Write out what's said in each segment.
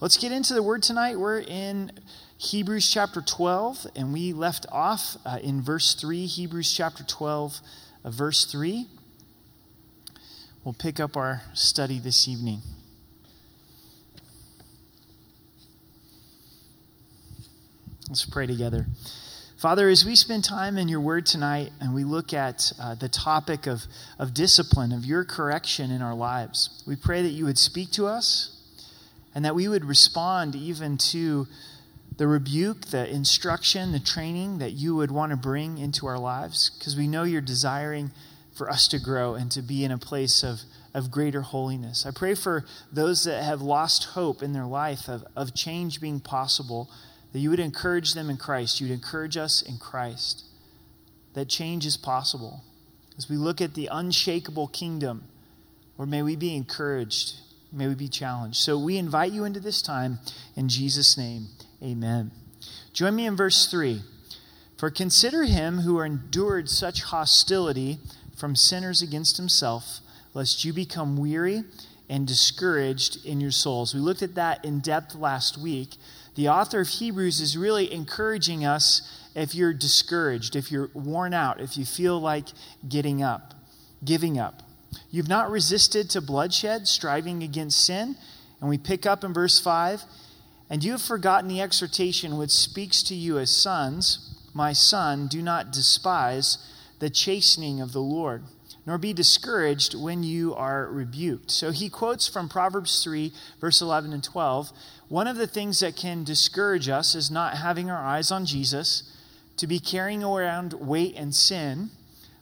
Let's get into the word tonight. We're in Hebrews chapter 12, and we left off uh, in verse 3. Hebrews chapter 12, uh, verse 3. We'll pick up our study this evening. Let's pray together. Father, as we spend time in your word tonight and we look at uh, the topic of, of discipline, of your correction in our lives, we pray that you would speak to us and that we would respond even to the rebuke, the instruction, the training that you would want to bring into our lives, because we know you're desiring for us to grow and to be in a place of, of greater holiness. I pray for those that have lost hope in their life of, of change being possible, that you would encourage them in Christ. You would encourage us in Christ, that change is possible. As we look at the unshakable kingdom, or may we be encouraged May we be challenged. So we invite you into this time in Jesus' name. Amen. Join me in verse 3. For consider him who endured such hostility from sinners against himself, lest you become weary and discouraged in your souls. We looked at that in depth last week. The author of Hebrews is really encouraging us if you're discouraged, if you're worn out, if you feel like getting up, giving up. You've not resisted to bloodshed, striving against sin. And we pick up in verse 5 And you have forgotten the exhortation which speaks to you as sons. My son, do not despise the chastening of the Lord, nor be discouraged when you are rebuked. So he quotes from Proverbs 3, verse 11 and 12. One of the things that can discourage us is not having our eyes on Jesus, to be carrying around weight and sin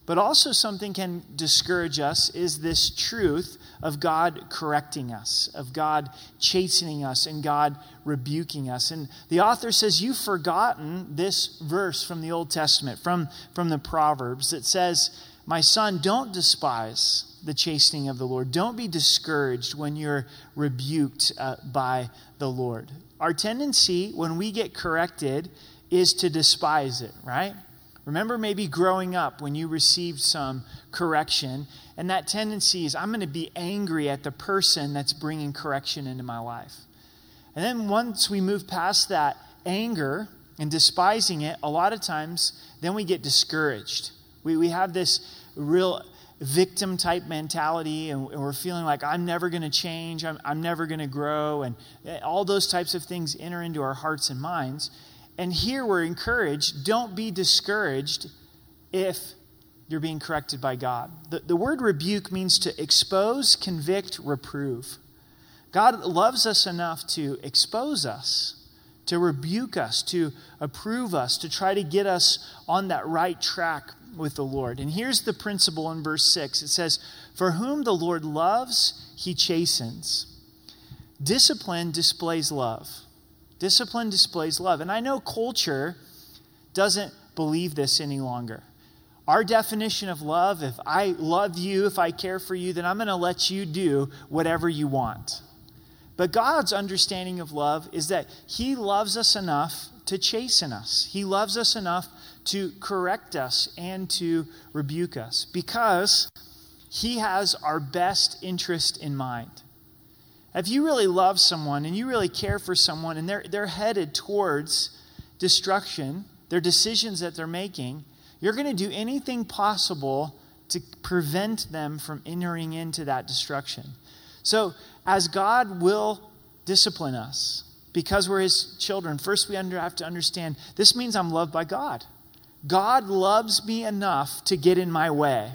but also, something can discourage us is this truth of God correcting us, of God chastening us, and God rebuking us. And the author says, You've forgotten this verse from the Old Testament, from, from the Proverbs, that says, My son, don't despise the chastening of the Lord. Don't be discouraged when you're rebuked uh, by the Lord. Our tendency when we get corrected is to despise it, right? Remember maybe growing up when you received some correction, and that tendency is I'm going to be angry at the person that's bringing correction into my life. And then once we move past that anger and despising it, a lot of times, then we get discouraged. We, we have this real victim type mentality, and we're feeling like I'm never going to change, I'm, I'm never going to grow, and eh, all those types of things enter into our hearts and minds. And here we're encouraged don't be discouraged if you're being corrected by God. The, the word rebuke means to expose, convict, reprove. God loves us enough to expose us, to rebuke us, to approve us, to try to get us on that right track with the Lord. And here's the principle in verse 6 it says, For whom the Lord loves, he chastens. Discipline displays love. Discipline displays love. And I know culture doesn't believe this any longer. Our definition of love, if I love you, if I care for you, then I'm going to let you do whatever you want. But God's understanding of love is that He loves us enough to chasten us, He loves us enough to correct us and to rebuke us because He has our best interest in mind. If you really love someone and you really care for someone and they're, they're headed towards destruction, their decisions that they're making, you're going to do anything possible to prevent them from entering into that destruction. So, as God will discipline us because we're His children, first we have to understand this means I'm loved by God. God loves me enough to get in my way.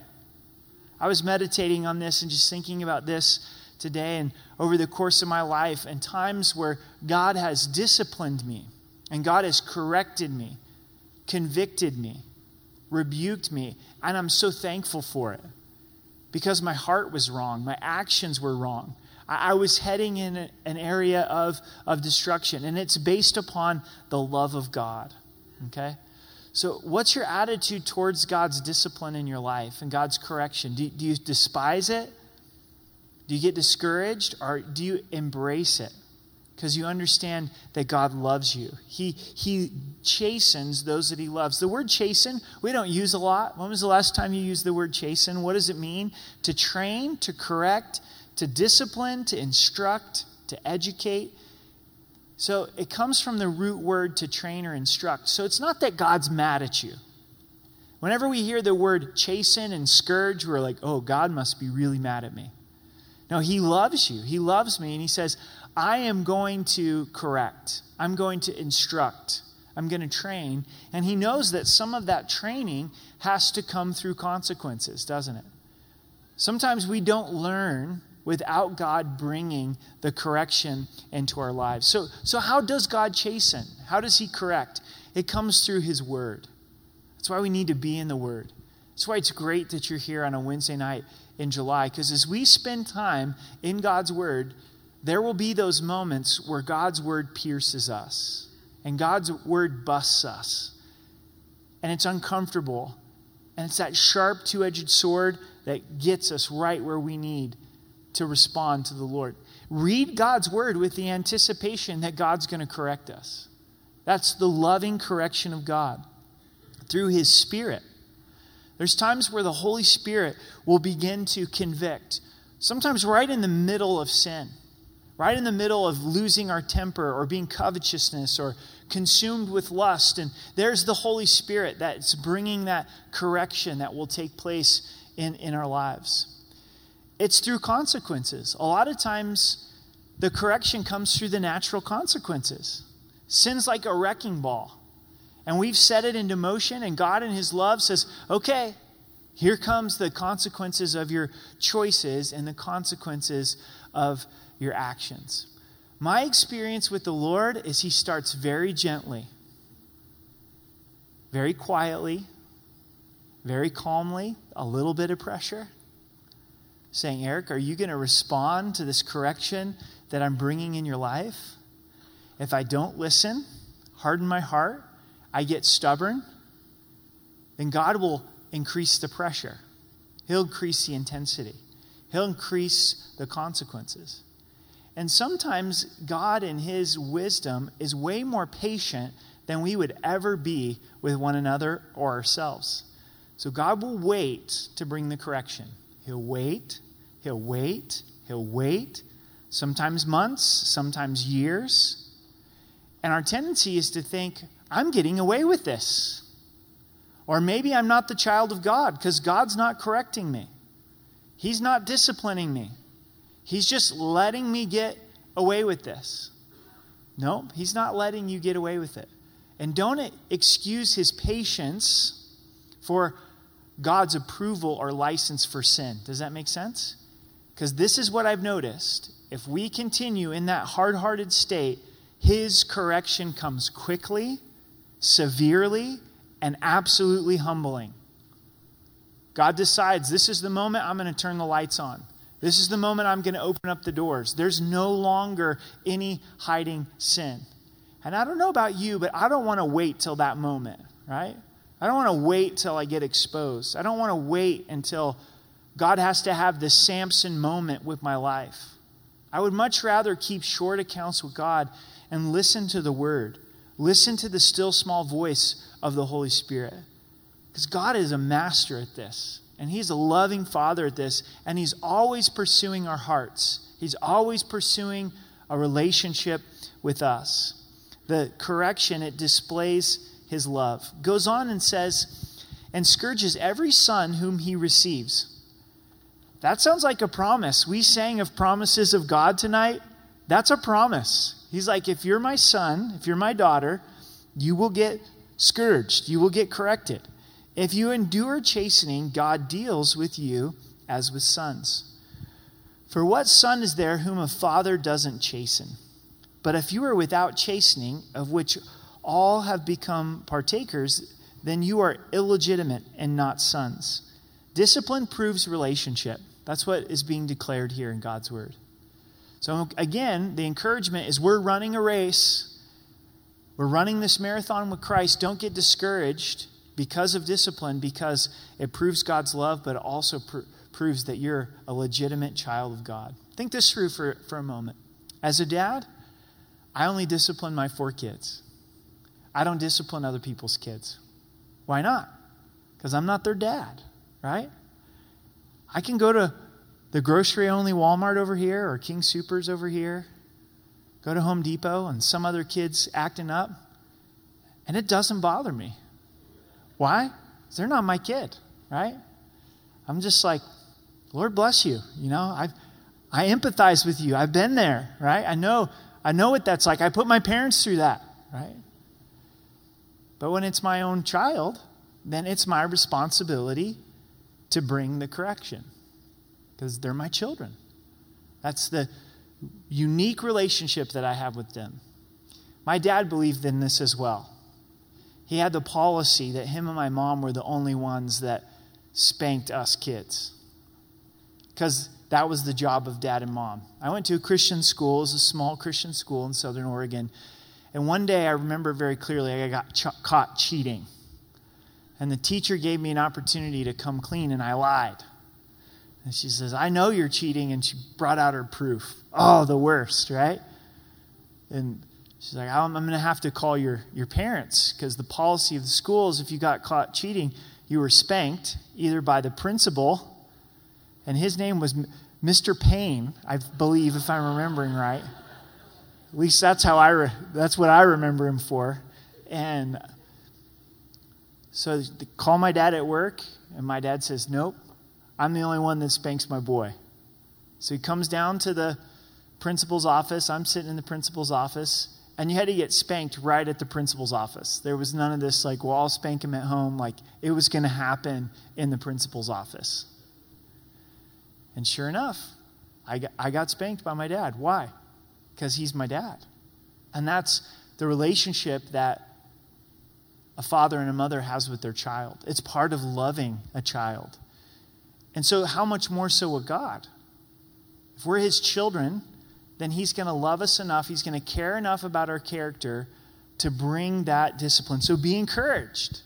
I was meditating on this and just thinking about this today and over the course of my life, and times where God has disciplined me, and God has corrected me, convicted me, rebuked me, and I'm so thankful for it because my heart was wrong, my actions were wrong. I, was heading in an area of, of destruction, and it's based upon the love of God. Okay? So, what's your attitude towards God's discipline in your life and God's correction? Do, do you despise it? Do you get discouraged or do you embrace it? Because you understand that God loves you. He, he chastens those that He loves. The word chasten, we don't use a lot. When was the last time you used the word chasten? What does it mean? To train, to correct, to discipline, to instruct, to educate. So it comes from the root word to train or instruct. So it's not that God's mad at you. Whenever we hear the word chasten and scourge, we're like, oh, God must be really mad at me. No, He loves you. He loves me. And He says, I am going to correct, I'm going to instruct, I'm going to train. And He knows that some of that training has to come through consequences, doesn't it? Sometimes we don't learn without God bringing the correction into our lives. So, so how does God chasten? How does He correct? It comes through His Word. That's why we need to be in the Word. That's why it's great that you're here on a Wednesday night in July, because as we spend time in God's Word, there will be those moments where God's Word pierces us and God's Word busts us. And it's uncomfortable. And it's that sharp two edged sword that gets us right where we need to respond to the Lord. Read God's Word with the anticipation that God's going to correct us. That's the loving correction of God through His Spirit. There's times where the Holy Spirit will begin to convict, sometimes right in the middle of sin, right in the middle of losing our temper or being covetousness or consumed with lust. And there's the Holy Spirit that's bringing that correction that will take place in, in our lives. It's through consequences. A lot of times, the correction comes through the natural consequences. Sin's like a wrecking ball. And we've set it into motion, and God, in His love, says, okay, here comes the consequences of your choices and the consequences of your actions. My experience with the Lord is He starts very gently, very quietly, very calmly, a little bit of pressure, saying, Eric, are you going to respond to this correction that I'm bringing in your life? If I don't listen, harden my heart, I get stubborn, then God will increase the pressure. He'll increase the intensity. He'll increase the consequences. And sometimes God, in His wisdom, is way more patient than we would ever be with one another or ourselves. So God will wait to bring the correction. He'll wait, He'll wait, He'll wait, sometimes months, sometimes years. And our tendency is to think, I'm getting away with this. Or maybe I'm not the child of God because God's not correcting me. He's not disciplining me. He's just letting me get away with this. No, He's not letting you get away with it. And don't excuse His patience for God's approval or license for sin. Does that make sense? Because this is what I've noticed. If we continue in that hard hearted state, His correction comes quickly severely and absolutely humbling. God decides this is the moment I'm going to turn the lights on. This is the moment I'm going to open up the doors. There's no longer any hiding sin. And I don't know about you, but I don't want to wait till that moment, right? I don't want to wait till I get exposed. I don't want to wait until God has to have the Samson moment with my life. I would much rather keep short accounts with God and listen to the word. Listen to the still small voice of the Holy Spirit. Because God is a master at this, and He's a loving Father at this, and He's always pursuing our hearts. He's always pursuing a relationship with us. The correction, it displays His love. Goes on and says, and scourges every son whom He receives. That sounds like a promise. We sang of promises of God tonight. That's a promise. He's like, if you're my son, if you're my daughter, you will get scourged, you will get corrected. If you endure chastening, God deals with you as with sons. For what son is there whom a father doesn't chasten? But if you are without chastening, of which all have become partakers, then you are illegitimate and not sons. Discipline proves relationship. That's what is being declared here in God's word. So, again, the encouragement is we're running a race. We're running this marathon with Christ. Don't get discouraged because of discipline, because it proves God's love, but it also pr- proves that you're a legitimate child of God. Think this through for, for a moment. As a dad, I only discipline my four kids. I don't discipline other people's kids. Why not? Because I'm not their dad, right? I can go to the grocery only Walmart over here or King Supers over here. go to Home Depot and some other kid's acting up, and it doesn't bother me. Why? They're not my kid, right? I'm just like, Lord bless you. You know, I I empathize with you. I've been there, right? I know I know what that's like. I put my parents through that, right? But when it's my own child, then it's my responsibility to bring the correction because they're my children. That's the unique relationship that I have with them. My dad believed in this as well. He had the policy that him and my mom were the only ones that spanked us kids because that was the job of dad and mom. I went to a Christian school, it was a small Christian school in Southern Oregon. And one day I remember very clearly I got ch- caught cheating. And the teacher gave me an opportunity to come clean, and I lied. And she says, I know you're cheating. And she brought out her proof. Oh, the worst, right? And she's like, I'm, I'm going to have to call your, your parents because the policy of the school is if you got caught cheating, you were spanked either by the principal, and his name was Mr. Payne, I believe, if I'm remembering right. At least that's how I re- that's what I remember him for. And so call my dad at work, and my dad says, Nope, I'm the only one that spanks my boy. So he comes down to the principal's office. I'm sitting in the principal's office, and you had to get spanked right at the principal's office. There was none of this, like, well, I'll spank him at home. Like, it was going to happen in the principal's office. And sure enough, I got, I got spanked by my dad. Why? Because he's my dad. And that's the relationship that a father and a mother has with their child. It's part of loving a child. And so, how much more so with God? If we're his children, then he's going to love us enough, he's going to care enough about our character to bring that discipline. So, be encouraged.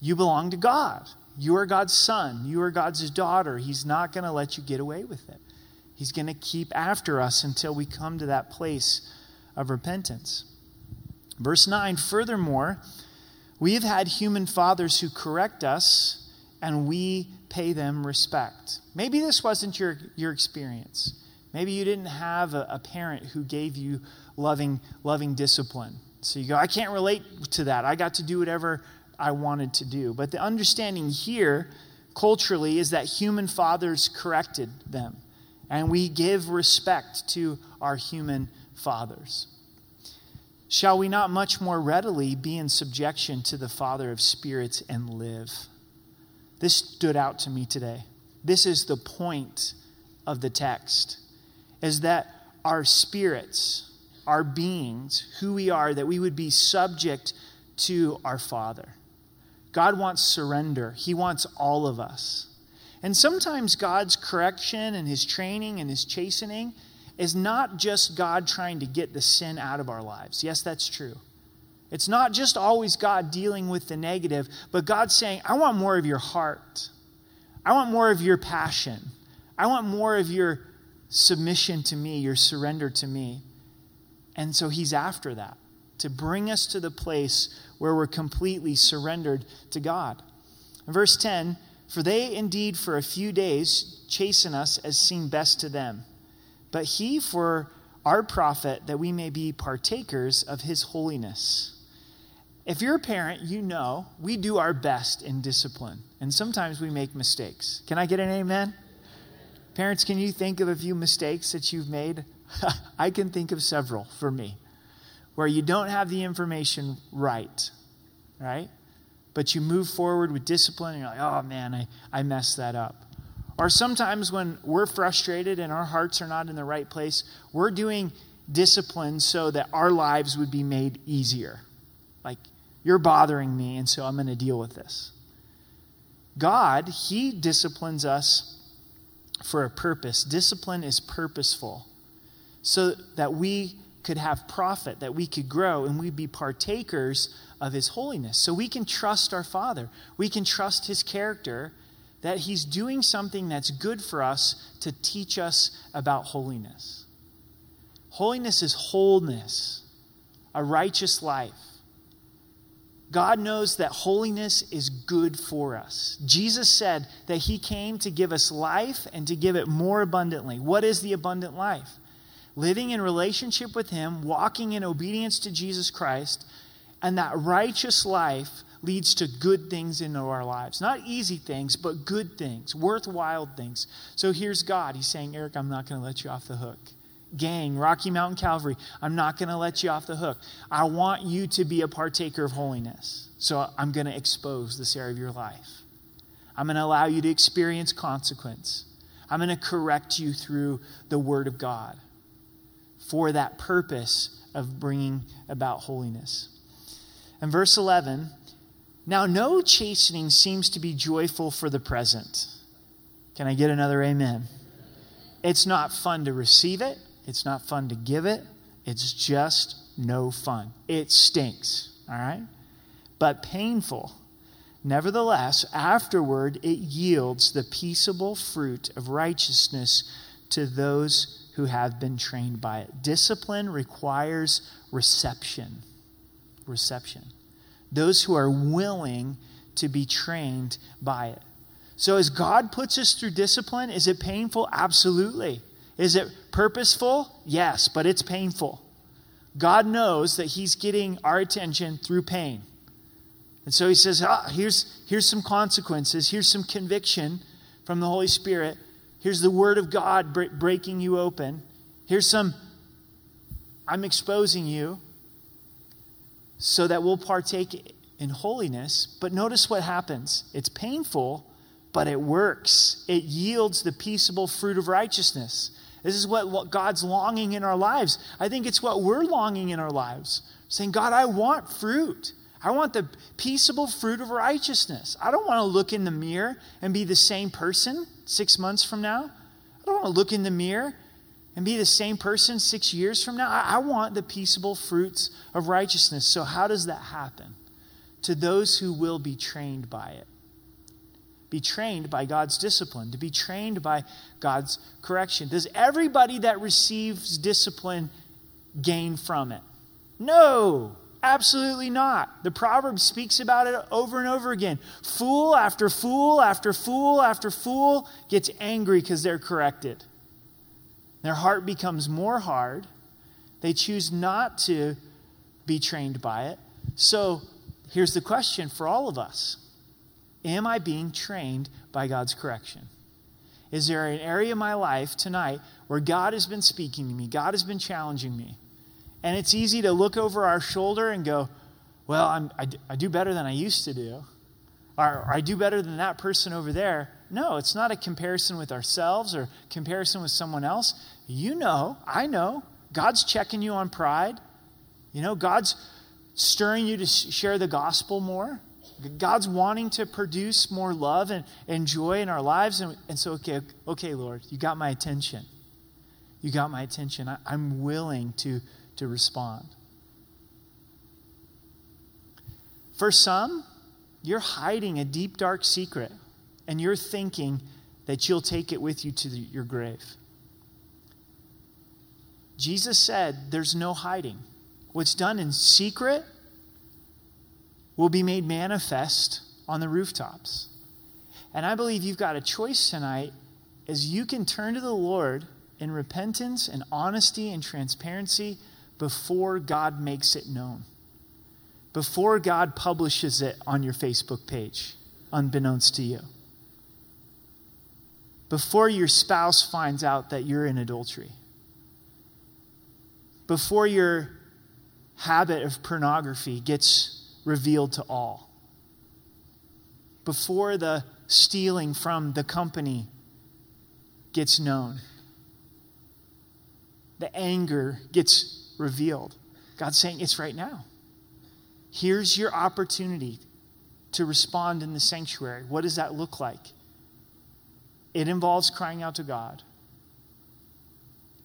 You belong to God. You are God's son. You are God's daughter. He's not going to let you get away with it. He's going to keep after us until we come to that place of repentance. Verse 9 Furthermore, we have had human fathers who correct us, and we pay them respect. Maybe this wasn't your, your experience. Maybe you didn't have a, a parent who gave you loving, loving discipline. So you go, I can't relate to that. I got to do whatever I wanted to do. But the understanding here, culturally, is that human fathers corrected them. And we give respect to our human fathers. Shall we not much more readily be in subjection to the Father of spirits and live? This stood out to me today. This is the point of the text is that our spirits, our beings, who we are, that we would be subject to our Father. God wants surrender. He wants all of us. And sometimes God's correction and his training and his chastening is not just God trying to get the sin out of our lives. Yes, that's true. It's not just always God dealing with the negative, but God saying, I want more of your heart. I want more of your passion. I want more of your submission to me, your surrender to me. And so he's after that to bring us to the place where we're completely surrendered to God. In verse 10, for they indeed for a few days chasten us as seemed best to them, but he for our profit that we may be partakers of his holiness. If you're a parent, you know we do our best in discipline, and sometimes we make mistakes. Can I get an amen? Parents, can you think of a few mistakes that you've made? I can think of several for me where you don't have the information right, right? But you move forward with discipline and you're like, oh man, I, I messed that up. Or sometimes when we're frustrated and our hearts are not in the right place, we're doing discipline so that our lives would be made easier. Like, you're bothering me, and so I'm going to deal with this. God, He disciplines us for a purpose. Discipline is purposeful so that we could have profit, that we could grow, and we'd be partakers of His holiness. So we can trust our Father. We can trust His character that He's doing something that's good for us to teach us about holiness. Holiness is wholeness, a righteous life. God knows that holiness is good for us. Jesus said that He came to give us life and to give it more abundantly. What is the abundant life? living in relationship with Him, walking in obedience to Jesus Christ, and that righteous life leads to good things into our lives. Not easy things, but good things, worthwhile things. So here's God. He's saying, Eric, I'm not going to let you off the hook. Gang, Rocky Mountain Calvary, I'm not going to let you off the hook. I want you to be a partaker of holiness. So I'm going to expose this area of your life. I'm going to allow you to experience consequence. I'm going to correct you through the Word of God for that purpose of bringing about holiness. And verse 11 now, no chastening seems to be joyful for the present. Can I get another amen? It's not fun to receive it, it's not fun to give it, it's just no fun. It stinks, all right? But painful. Nevertheless, afterward it yields the peaceable fruit of righteousness to those who have been trained by it. Discipline requires reception. Reception. Those who are willing to be trained by it. So, as God puts us through discipline, is it painful? Absolutely. Is it purposeful? Yes, but it's painful. God knows that He's getting our attention through pain. And so He says, ah, here's, here's some consequences, here's some conviction from the Holy Spirit, here's the Word of God breaking you open, here's some, I'm exposing you so that we'll partake in holiness. But notice what happens it's painful, but it works. It yields the peaceable fruit of righteousness. This is what God's longing in our lives. I think it's what we're longing in our lives. Saying, God, I want fruit. I want the peaceable fruit of righteousness. I don't want to look in the mirror and be the same person six months from now. I don't want to look in the mirror and be the same person six years from now. I, I want the peaceable fruits of righteousness. So, how does that happen? To those who will be trained by it be trained by God's discipline, to be trained by God's correction. Does everybody that receives discipline gain from it? No, absolutely not. The proverb speaks about it over and over again. Fool after fool after fool after fool gets angry because they're corrected. Their heart becomes more hard. They choose not to be trained by it. So here's the question for all of us Am I being trained by God's correction? Is there an area of my life tonight where God has been speaking to me? God has been challenging me. And it's easy to look over our shoulder and go, well, I'm, I, I do better than I used to do. Or, or I do better than that person over there. No, it's not a comparison with ourselves or comparison with someone else. You know, I know. God's checking you on pride. You know, God's stirring you to share the gospel more. God's wanting to produce more love and, and joy in our lives. And, and so, okay, okay, Lord, you got my attention. You got my attention. I, I'm willing to, to respond. For some, you're hiding a deep, dark secret, and you're thinking that you'll take it with you to the, your grave. Jesus said, There's no hiding. What's done in secret will be made manifest on the rooftops. And I believe you've got a choice tonight as you can turn to the Lord in repentance and honesty and transparency before God makes it known. Before God publishes it on your Facebook page, unbeknownst to you. Before your spouse finds out that you're in adultery. Before your habit of pornography gets revealed to all. Before the stealing from the company gets known, the anger gets revealed. God's saying it's right now. Here's your opportunity to respond in the sanctuary. What does that look like? It involves crying out to God.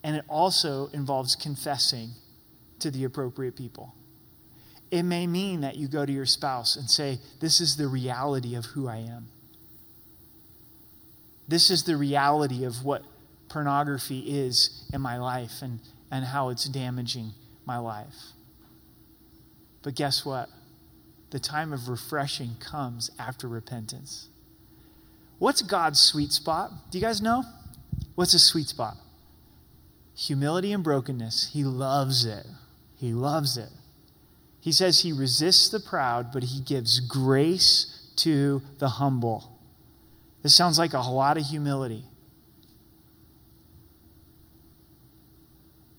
And it also involves confessing to the appropriate people. It may mean that you go to your spouse and say, This is the reality of who I am. This is the reality of what pornography is in my life and, and how it's damaging my life. But guess what? The time of refreshing comes after repentance. What's God's sweet spot? Do you guys know? What's a sweet spot? humility and brokenness. He loves it. He loves it. He says he resists the proud, but he gives grace to the humble. This sounds like a lot of humility.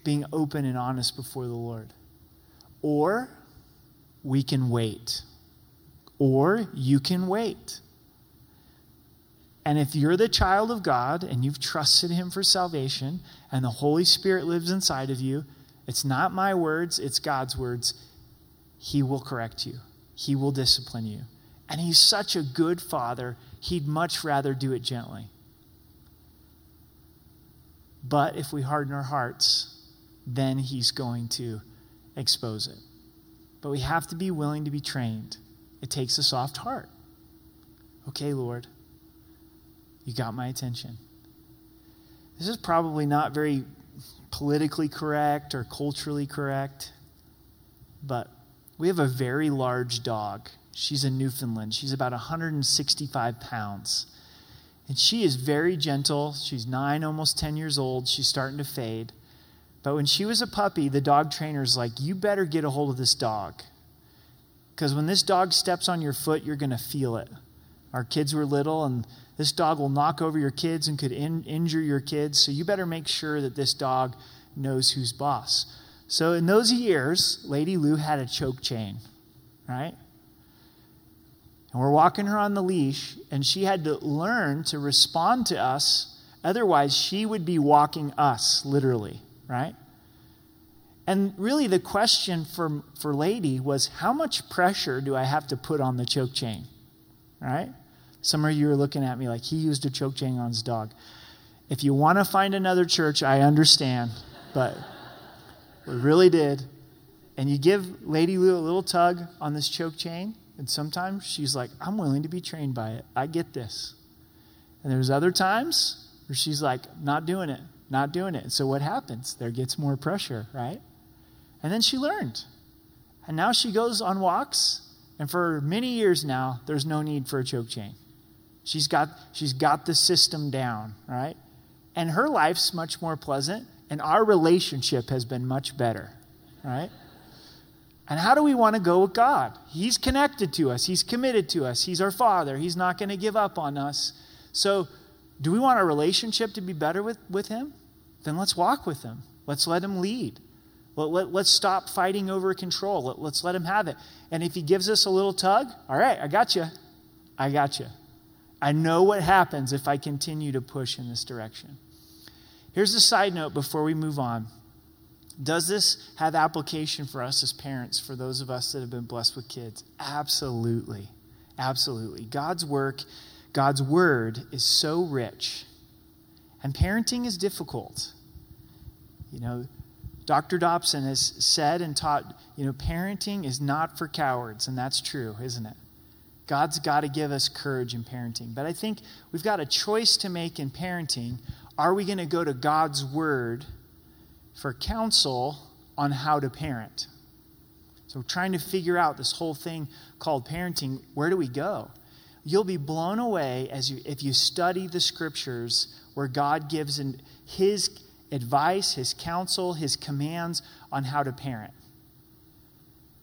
Being open and honest before the Lord. Or we can wait. Or you can wait. And if you're the child of God and you've trusted Him for salvation and the Holy Spirit lives inside of you, it's not my words, it's God's words. He will correct you, He will discipline you. And He's such a good Father, He'd much rather do it gently. But if we harden our hearts, then He's going to expose it. But we have to be willing to be trained. It takes a soft heart. Okay, Lord. You got my attention. This is probably not very politically correct or culturally correct, but we have a very large dog. She's a Newfoundland. She's about 165 pounds. And she is very gentle. She's nine, almost 10 years old. She's starting to fade. But when she was a puppy, the dog trainer's like, You better get a hold of this dog. Because when this dog steps on your foot, you're going to feel it. Our kids were little, and this dog will knock over your kids and could in, injure your kids. So you better make sure that this dog knows who's boss. So in those years, Lady Lou had a choke chain, right? And we're walking her on the leash, and she had to learn to respond to us. Otherwise, she would be walking us, literally, right? And really, the question for, for Lady was how much pressure do I have to put on the choke chain, right? Some of you are looking at me like he used a choke chain on his dog. If you want to find another church, I understand, but we really did. And you give Lady Lou a little tug on this choke chain, and sometimes she's like, I'm willing to be trained by it. I get this. And there's other times where she's like, not doing it, not doing it. And so what happens? There gets more pressure, right? And then she learned. And now she goes on walks, and for many years now, there's no need for a choke chain. She's got, she's got the system down, right? And her life's much more pleasant, and our relationship has been much better, right? And how do we want to go with God? He's connected to us, He's committed to us, He's our Father, He's not going to give up on us. So, do we want our relationship to be better with, with Him? Then let's walk with Him. Let's let Him lead. Let, let, let's stop fighting over control. Let, let's let Him have it. And if He gives us a little tug, all right, I got you. I got you. I know what happens if I continue to push in this direction. Here's a side note before we move on. Does this have application for us as parents, for those of us that have been blessed with kids? Absolutely. Absolutely. God's work, God's word is so rich. And parenting is difficult. You know, Dr. Dobson has said and taught, you know, parenting is not for cowards, and that's true, isn't it? God's got to give us courage in parenting. But I think we've got a choice to make in parenting. Are we going to go to God's word for counsel on how to parent? So, trying to figure out this whole thing called parenting, where do we go? You'll be blown away as you, if you study the scriptures where God gives in his advice, his counsel, his commands on how to parent.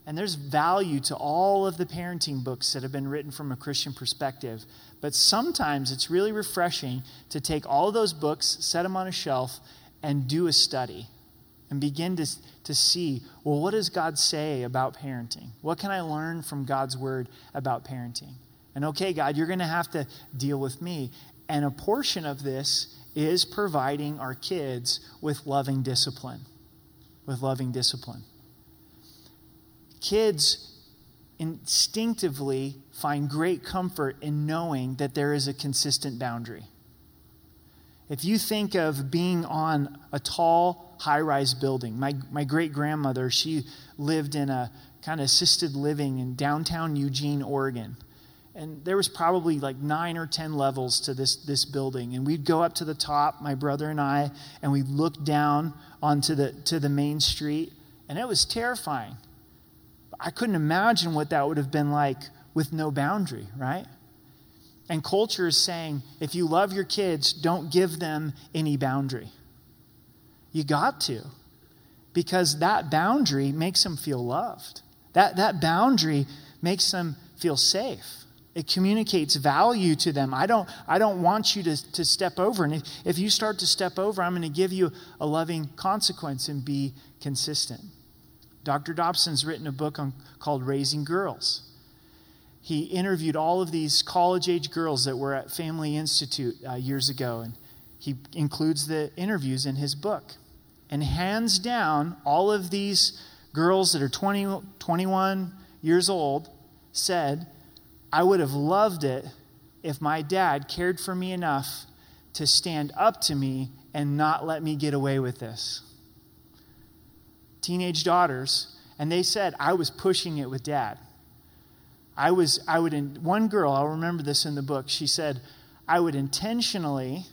And there's value to all of the parenting books that have been written from a Christian perspective. But sometimes it's really refreshing to take all those books, set them on a shelf, and do a study and begin to, to see well, what does God say about parenting? What can I learn from God's word about parenting? And okay, God, you're going to have to deal with me. And a portion of this is providing our kids with loving discipline. With loving discipline kids instinctively find great comfort in knowing that there is a consistent boundary. If you think of being on a tall, high rise building, my, my great grandmother, she lived in a kind of assisted living in downtown Eugene, Oregon. And there was probably like nine or 10 levels to this, this building. And we'd go up to the top, my brother and I, and we'd look down onto the, to the main street. And it was terrifying I couldn't imagine what that would have been like with no boundary, right? And culture is saying if you love your kids, don't give them any boundary. You got to. Because that boundary makes them feel loved. That, that boundary makes them feel safe. It communicates value to them. I don't, I don't want you to, to step over. And if, if you start to step over, I'm going to give you a loving consequence and be consistent. Dr. Dobson's written a book on, called Raising Girls. He interviewed all of these college age girls that were at Family Institute uh, years ago, and he includes the interviews in his book. And hands down, all of these girls that are 20, 21 years old said, I would have loved it if my dad cared for me enough to stand up to me and not let me get away with this. Teenage daughters, and they said, I was pushing it with dad. I was, I would, in, one girl, I'll remember this in the book, she said, I would intentionally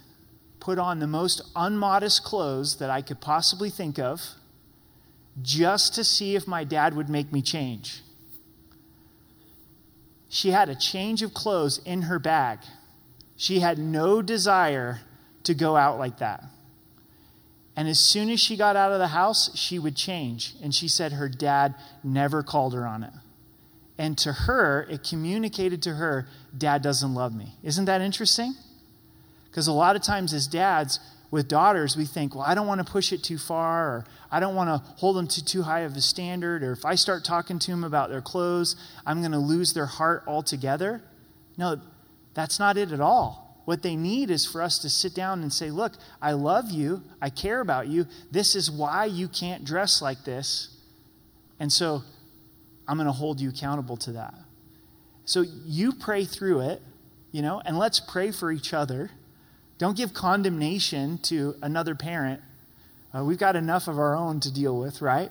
put on the most unmodest clothes that I could possibly think of just to see if my dad would make me change she had a change of clothes in her bag. She had no desire to go out like that. And as soon as she got out of the house, she would change. And she said her dad never called her on it. And to her, it communicated to her, Dad doesn't love me. Isn't that interesting? Because a lot of times, as dads, with daughters, we think, well, I don't want to push it too far, or I don't want to hold them to too high of a standard, or if I start talking to them about their clothes, I'm going to lose their heart altogether. No, that's not it at all. What they need is for us to sit down and say, look, I love you, I care about you, this is why you can't dress like this. And so I'm going to hold you accountable to that. So you pray through it, you know, and let's pray for each other don't give condemnation to another parent. Uh, we've got enough of our own to deal with, right?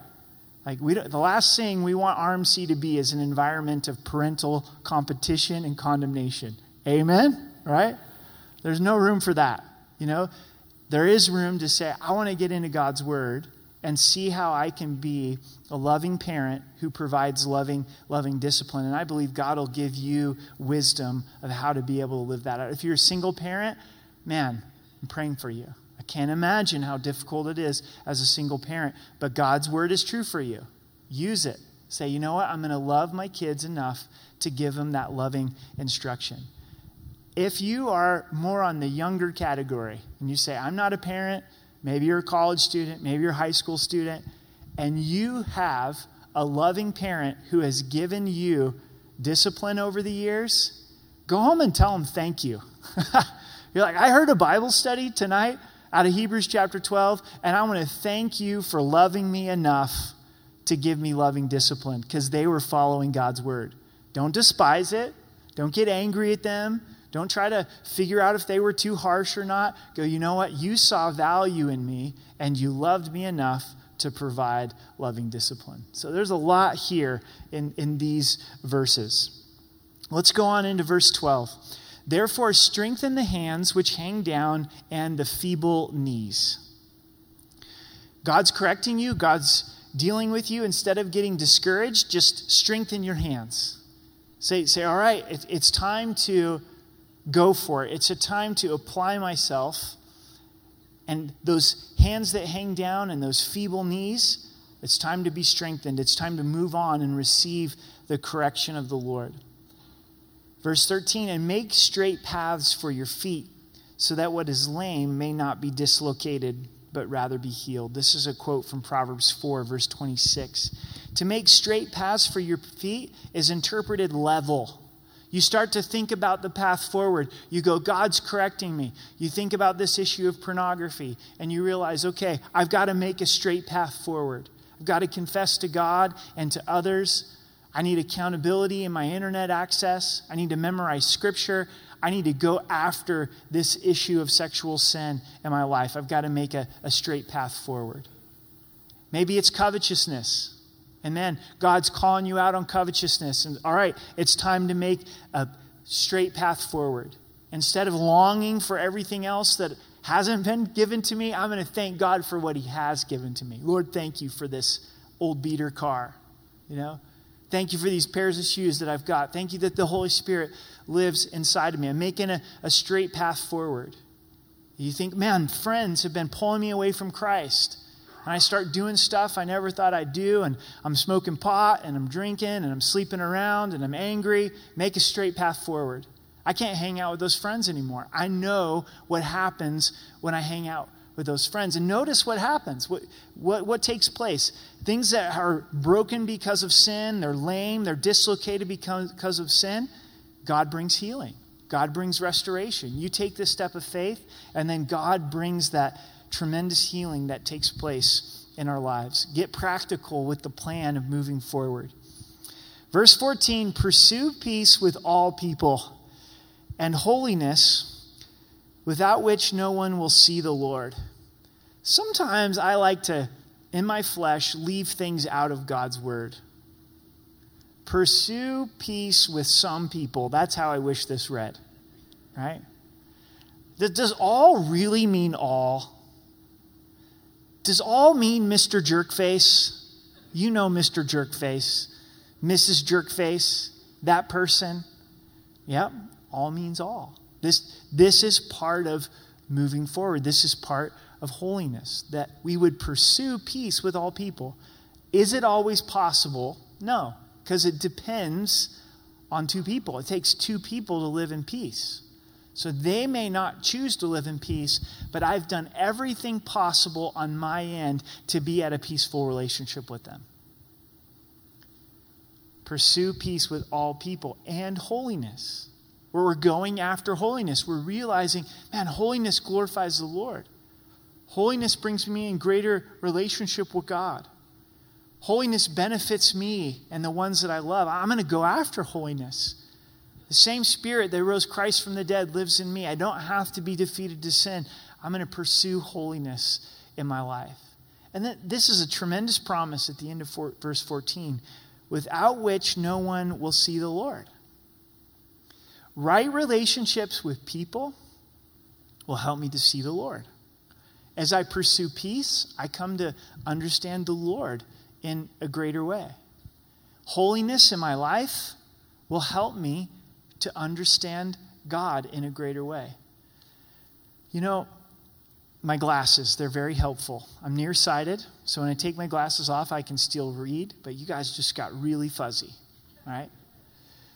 Like we the last thing we want RMC to be is an environment of parental competition and condemnation. Amen? Right? There's no room for that. You know, there is room to say, I want to get into God's word and see how I can be a loving parent who provides loving, loving discipline. And I believe God will give you wisdom of how to be able to live that out. If you're a single parent, man, I'm praying for you. I can't imagine how difficult it is as a single parent, but God's word is true for you. Use it. Say, you know what? I'm going to love my kids enough to give them that loving instruction. If you are more on the younger category and you say, I'm not a parent, maybe you're a college student, maybe you're a high school student, and you have a loving parent who has given you discipline over the years, go home and tell them thank you. You're like, I heard a Bible study tonight out of Hebrews chapter 12, and I want to thank you for loving me enough to give me loving discipline because they were following God's word. Don't despise it. Don't get angry at them. Don't try to figure out if they were too harsh or not. Go, you know what? You saw value in me and you loved me enough to provide loving discipline. So there's a lot here in, in these verses. Let's go on into verse 12. Therefore, strengthen the hands which hang down and the feeble knees. God's correcting you, God's dealing with you. Instead of getting discouraged, just strengthen your hands. Say, say all right, it, it's time to go for it. It's a time to apply myself. And those hands that hang down and those feeble knees, it's time to be strengthened. It's time to move on and receive the correction of the Lord. Verse 13, and make straight paths for your feet, so that what is lame may not be dislocated, but rather be healed. This is a quote from Proverbs 4, verse 26. To make straight paths for your feet is interpreted level. You start to think about the path forward. You go, God's correcting me. You think about this issue of pornography, and you realize, okay, I've got to make a straight path forward. I've got to confess to God and to others I need accountability in my internet access. I need to memorize scripture. I need to go after this issue of sexual sin in my life. I've got to make a, a straight path forward. Maybe it's covetousness. And then God's calling you out on covetousness. And all right, it's time to make a straight path forward. Instead of longing for everything else that hasn't been given to me, I'm going to thank God for what He has given to me. Lord, thank you for this old beater car. You know, Thank you for these pairs of shoes that I've got. Thank you that the Holy Spirit lives inside of me. I'm making a, a straight path forward. You think, man, friends have been pulling me away from Christ. And I start doing stuff I never thought I'd do, and I'm smoking pot, and I'm drinking, and I'm sleeping around, and I'm angry. Make a straight path forward. I can't hang out with those friends anymore. I know what happens when I hang out with those friends. And notice what happens, what, what, what takes place. Things that are broken because of sin, they're lame, they're dislocated because, because of sin, God brings healing. God brings restoration. You take this step of faith, and then God brings that tremendous healing that takes place in our lives. Get practical with the plan of moving forward. Verse 14 Pursue peace with all people and holiness without which no one will see the Lord. Sometimes I like to, in my flesh, leave things out of God's word. Pursue peace with some people. That's how I wish this read, right? Does all really mean all? Does all mean Mr. Jerkface? You know Mr. Jerkface, Mrs. Jerkface, that person. Yep, all means all. This, this is part of moving forward. This is part of holiness, that we would pursue peace with all people. Is it always possible? No, because it depends on two people. It takes two people to live in peace. So they may not choose to live in peace, but I've done everything possible on my end to be at a peaceful relationship with them. Pursue peace with all people and holiness where we're going after holiness. We're realizing, man, holiness glorifies the Lord. Holiness brings me in greater relationship with God. Holiness benefits me and the ones that I love. I'm going to go after holiness. The same spirit that rose Christ from the dead lives in me. I don't have to be defeated to sin. I'm going to pursue holiness in my life. And then, this is a tremendous promise at the end of four, verse 14 without which no one will see the Lord. Right relationships with people will help me to see the Lord. As I pursue peace, I come to understand the Lord in a greater way. Holiness in my life will help me to understand God in a greater way. You know, my glasses, they're very helpful. I'm nearsighted, so when I take my glasses off, I can still read, but you guys just got really fuzzy, right?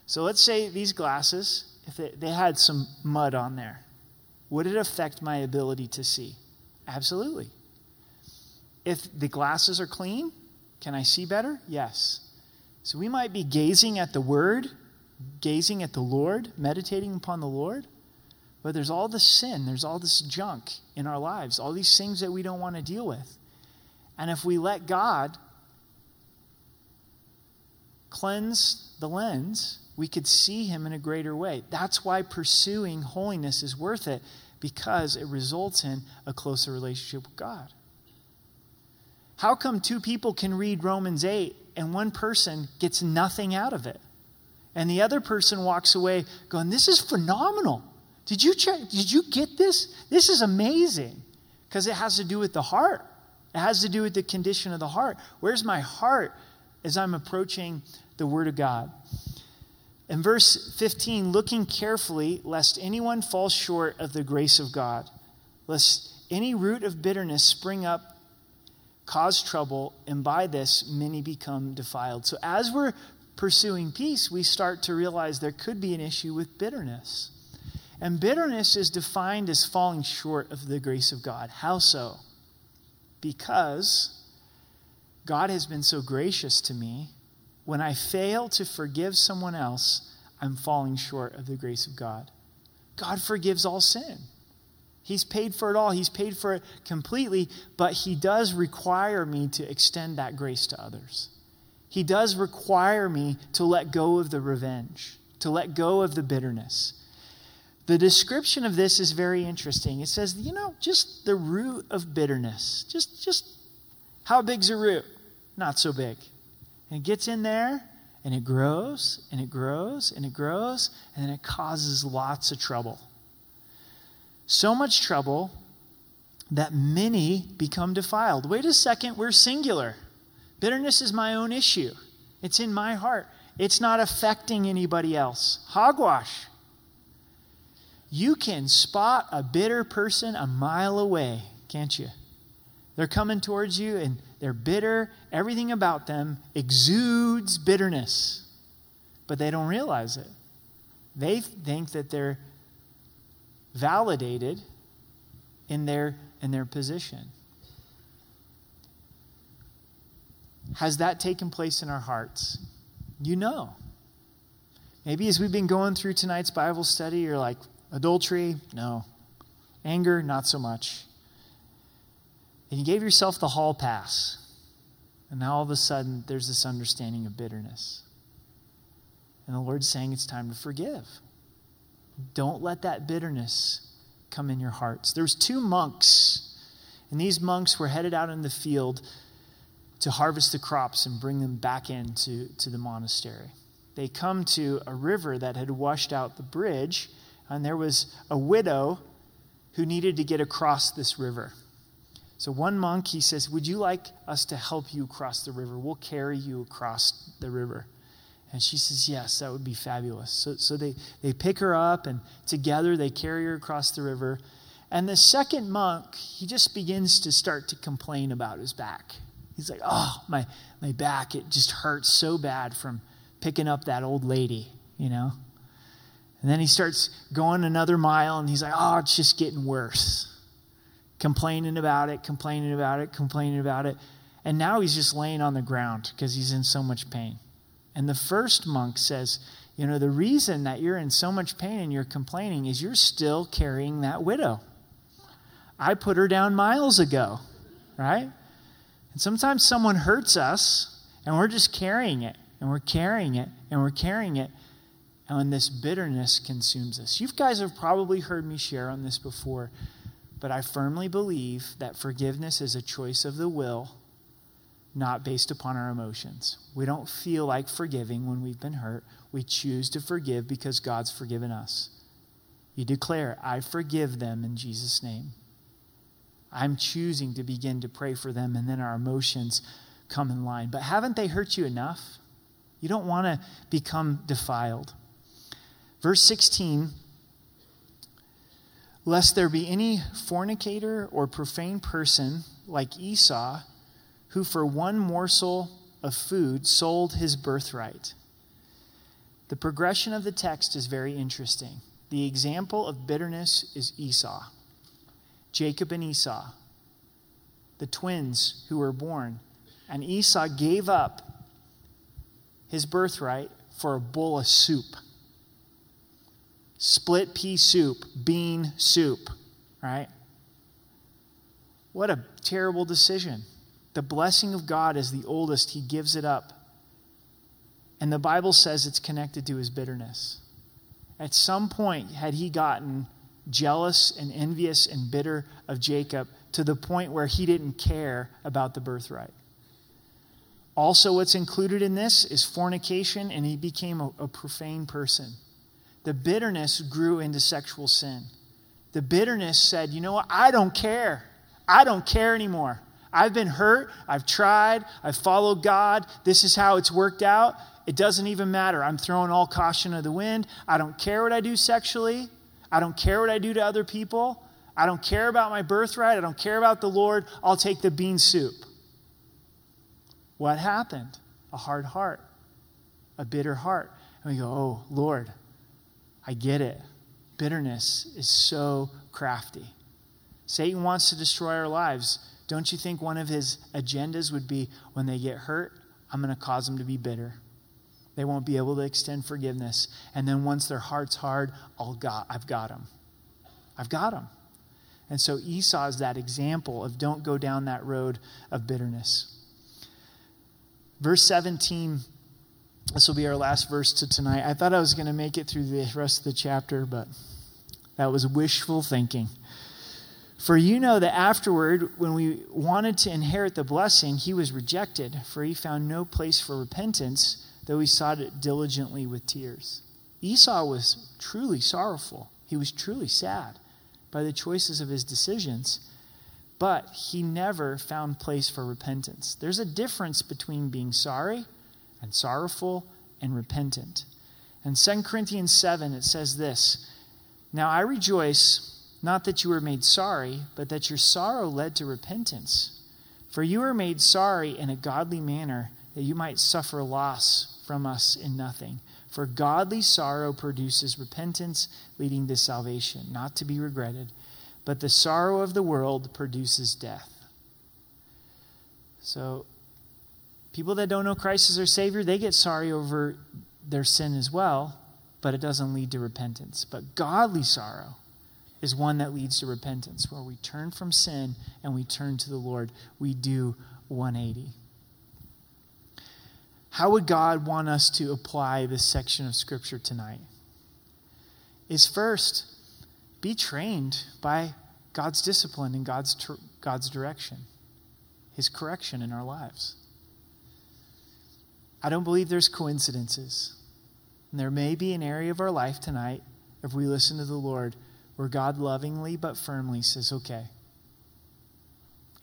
So let's say these glasses, if they, they had some mud on there, would it affect my ability to see? Absolutely. If the glasses are clean, can I see better? Yes. So we might be gazing at the Word, gazing at the Lord, meditating upon the Lord, but there's all this sin, there's all this junk in our lives, all these things that we don't want to deal with. And if we let God cleanse the lens, we could see him in a greater way. That's why pursuing holiness is worth it because it results in a closer relationship with God. How come two people can read Romans 8 and one person gets nothing out of it? And the other person walks away going, This is phenomenal. Did you check? Did you get this? This is amazing. Because it has to do with the heart. It has to do with the condition of the heart. Where's my heart as I'm approaching the Word of God? In verse 15, looking carefully, lest anyone fall short of the grace of God, lest any root of bitterness spring up, cause trouble, and by this many become defiled. So as we're pursuing peace, we start to realize there could be an issue with bitterness. And bitterness is defined as falling short of the grace of God. How so? Because God has been so gracious to me when I fail to forgive someone else, I'm falling short of the grace of God. God forgives all sin. He's paid for it all. He's paid for it completely, but He does require me to extend that grace to others. He does require me to let go of the revenge, to let go of the bitterness. The description of this is very interesting. It says, you know, just the root of bitterness. Just, just how big's a root? Not so big. And it gets in there and it grows and it grows and it grows and it causes lots of trouble. So much trouble that many become defiled. Wait a second, we're singular. Bitterness is my own issue, it's in my heart, it's not affecting anybody else. Hogwash. you can spot a bitter person a mile away, can't you? They're coming towards you and they're bitter. Everything about them exudes bitterness, but they don't realize it. They think that they're validated in their, in their position. Has that taken place in our hearts? You know. Maybe as we've been going through tonight's Bible study, you're like, adultery? No. Anger? Not so much. And you gave yourself the hall pass. And now all of a sudden, there's this understanding of bitterness. And the Lord's saying it's time to forgive. Don't let that bitterness come in your hearts. There's two monks, and these monks were headed out in the field to harvest the crops and bring them back into to the monastery. They come to a river that had washed out the bridge, and there was a widow who needed to get across this river. So one monk, he says, Would you like us to help you cross the river? We'll carry you across the river. And she says, Yes, that would be fabulous. So, so they, they pick her up, and together they carry her across the river. And the second monk, he just begins to start to complain about his back. He's like, Oh, my, my back, it just hurts so bad from picking up that old lady, you know? And then he starts going another mile, and he's like, Oh, it's just getting worse complaining about it, complaining about it, complaining about it. And now he's just laying on the ground because he's in so much pain. And the first monk says, You know, the reason that you're in so much pain and you're complaining is you're still carrying that widow. I put her down miles ago, right? And sometimes someone hurts us and we're just carrying it and we're carrying it and we're carrying it. And when this bitterness consumes us. You guys have probably heard me share on this before but I firmly believe that forgiveness is a choice of the will, not based upon our emotions. We don't feel like forgiving when we've been hurt. We choose to forgive because God's forgiven us. You declare, I forgive them in Jesus' name. I'm choosing to begin to pray for them, and then our emotions come in line. But haven't they hurt you enough? You don't want to become defiled. Verse 16 lest there be any fornicator or profane person like Esau, who for one morsel of food sold his birthright. The progression of the text is very interesting. The example of bitterness is Esau, Jacob and Esau, the twins who were born. And Esau gave up his birthright for a bowl of soup split pea soup, bean soup, right? What a terrible decision. The blessing of God is the oldest, he gives it up. And the Bible says it's connected to his bitterness. At some point, had he gotten jealous and envious and bitter of Jacob to the point where he didn't care about the birthright. Also, what's included in this is fornication, and he became a, a profane person the bitterness grew into sexual sin. The bitterness said, you know what? I don't care. I don't care anymore. I've been hurt. I've tried. I've followed God. This is how it's worked out. It doesn't even matter. I'm throwing all caution to the wind. I don't care what I do sexually. I don't care what I do to other people. I don't care about my birthright. I don't care about the Lord. I'll take the bean soup. What happened? A hard heart, a bitter heart. And we go, oh, Lord, I get it. Bitterness is so crafty. Satan wants to destroy our lives. Don't you think one of his agendas would be when they get hurt, I'm going to cause them to be bitter? They won't be able to extend forgiveness. And then once their heart's hard, I'll got, I've got them. I've got them. And so Esau is that example of don't go down that road of bitterness. Verse 17 this will be our last verse to tonight. I thought I was going to make it through the rest of the chapter, but that was wishful thinking. For you know that afterward, when we wanted to inherit the blessing, he was rejected, for he found no place for repentance, though he sought it diligently with tears. Esau was truly sorrowful. He was truly sad by the choices of his decisions, but he never found place for repentance. There's a difference between being sorry and sorrowful and repentant. In 2 Corinthians 7, it says this Now I rejoice, not that you were made sorry, but that your sorrow led to repentance. For you were made sorry in a godly manner, that you might suffer loss from us in nothing. For godly sorrow produces repentance, leading to salvation, not to be regretted. But the sorrow of the world produces death. So, people that don't know Christ as their Savior, they get sorry over their sin as well, but it doesn't lead to repentance. But godly sorrow is one that leads to repentance, where we turn from sin and we turn to the Lord. We do 180. How would God want us to apply this section of Scripture tonight? Is first, be trained by God's discipline and God's, God's direction, His correction in our lives. I don't believe there's coincidences. And there may be an area of our life tonight, if we listen to the Lord, where God lovingly but firmly says, okay,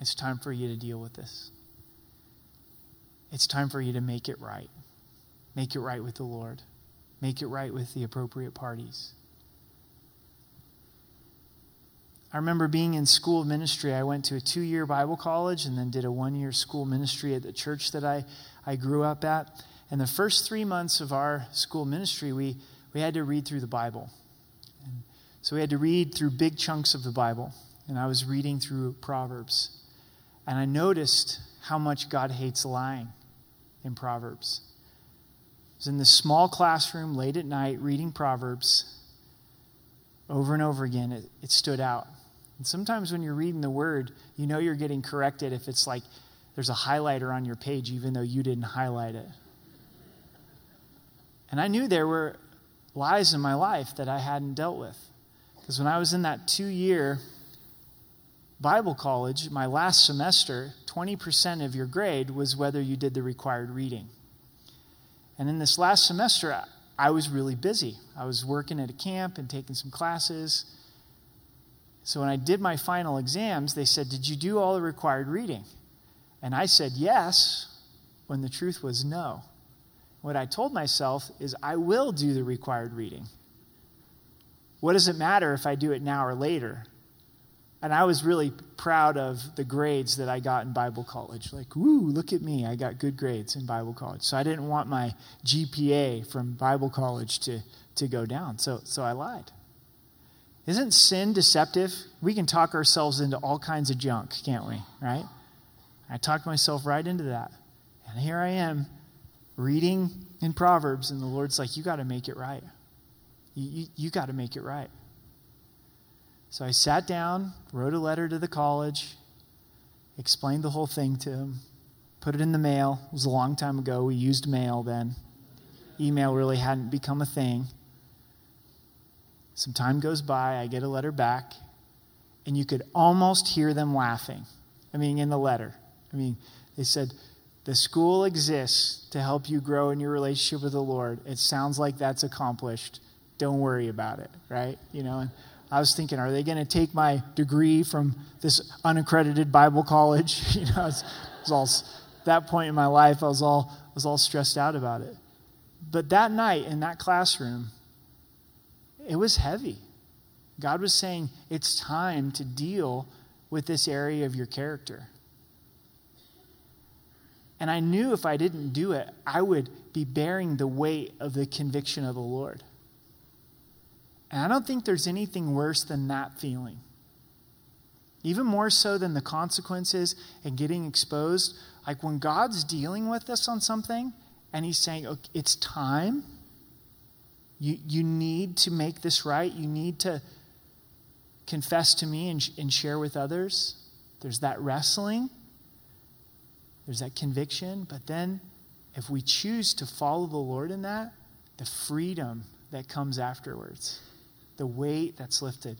it's time for you to deal with this. It's time for you to make it right. Make it right with the Lord, make it right with the appropriate parties. I remember being in school ministry. I went to a two year Bible college and then did a one year school ministry at the church that I, I grew up at. And the first three months of our school ministry, we, we had to read through the Bible. And so we had to read through big chunks of the Bible. And I was reading through Proverbs. And I noticed how much God hates lying in Proverbs. I was in this small classroom late at night reading Proverbs over and over again. It, it stood out. And sometimes when you're reading the word, you know you're getting corrected if it's like there's a highlighter on your page, even though you didn't highlight it. And I knew there were lies in my life that I hadn't dealt with. Because when I was in that two year Bible college, my last semester, 20% of your grade was whether you did the required reading. And in this last semester, I was really busy. I was working at a camp and taking some classes. So when I did my final exams, they said, Did you do all the required reading? And I said yes, when the truth was no. What I told myself is, I will do the required reading. What does it matter if I do it now or later? And I was really proud of the grades that I got in Bible college. Like, woo, look at me. I got good grades in Bible college. So I didn't want my GPA from Bible college to, to go down. So, so I lied. Isn't sin deceptive? We can talk ourselves into all kinds of junk, can't we? Right? I talked myself right into that. And here I am reading in Proverbs, and the Lord's like, You got to make it right. You, you, you got to make it right. So I sat down, wrote a letter to the college, explained the whole thing to him, put it in the mail. It was a long time ago. We used mail then. Email really hadn't become a thing. Some time goes by, I get a letter back, and you could almost hear them laughing. I mean, in the letter. I mean, they said, The school exists to help you grow in your relationship with the Lord. It sounds like that's accomplished. Don't worry about it, right? You know, and I was thinking, are they going to take my degree from this unaccredited Bible college? you know, I was, was all, that point in my life, I was all, was all stressed out about it. But that night in that classroom, it was heavy. God was saying, it's time to deal with this area of your character. And I knew if I didn't do it, I would be bearing the weight of the conviction of the Lord. And I don't think there's anything worse than that feeling. Even more so than the consequences and getting exposed. Like when God's dealing with us on something and He's saying, okay, it's time you, you need to make this right. You need to confess to me and, and share with others. There's that wrestling, there's that conviction. But then, if we choose to follow the Lord in that, the freedom that comes afterwards, the weight that's lifted.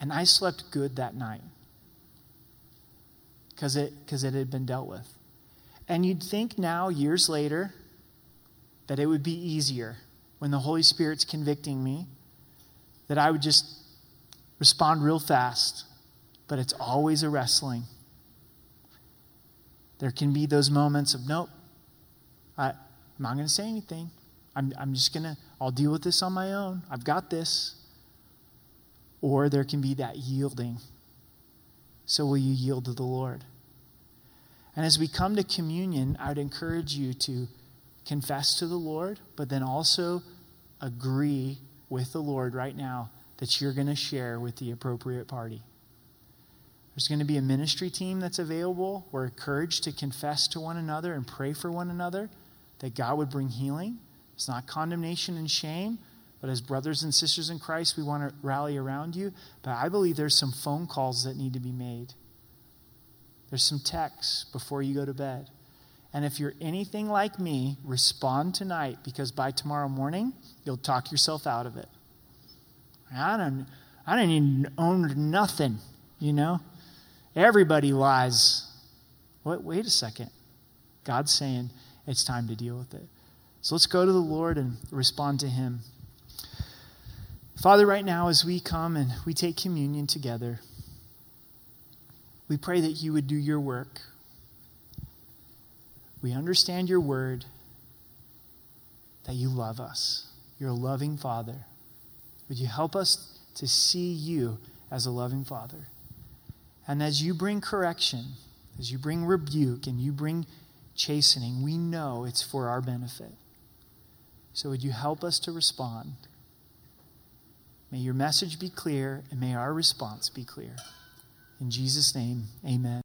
And I slept good that night because it, cause it had been dealt with. And you'd think now, years later, that it would be easier when the Holy Spirit's convicting me, that I would just respond real fast. But it's always a wrestling. There can be those moments of, nope, I, I'm not going to say anything. I'm, I'm just going to, I'll deal with this on my own. I've got this. Or there can be that yielding. So, will you yield to the Lord? And as we come to communion, I'd encourage you to confess to the Lord, but then also agree with the Lord right now that you're going to share with the appropriate party. There's going to be a ministry team that's available. We're encouraged to confess to one another and pray for one another that God would bring healing. It's not condemnation and shame, but as brothers and sisters in Christ, we want to rally around you. But I believe there's some phone calls that need to be made. There's some texts before you go to bed. And if you're anything like me, respond tonight because by tomorrow morning, you'll talk yourself out of it. I don't, I don't even own nothing, you know? Everybody lies. Wait, wait a second. God's saying it's time to deal with it. So let's go to the Lord and respond to Him. Father, right now, as we come and we take communion together, we pray that you would do your work. We understand your word, that you love us. You're a loving Father. Would you help us to see you as a loving Father? And as you bring correction, as you bring rebuke, and you bring chastening, we know it's for our benefit. So would you help us to respond? May your message be clear, and may our response be clear. In Jesus' name, amen.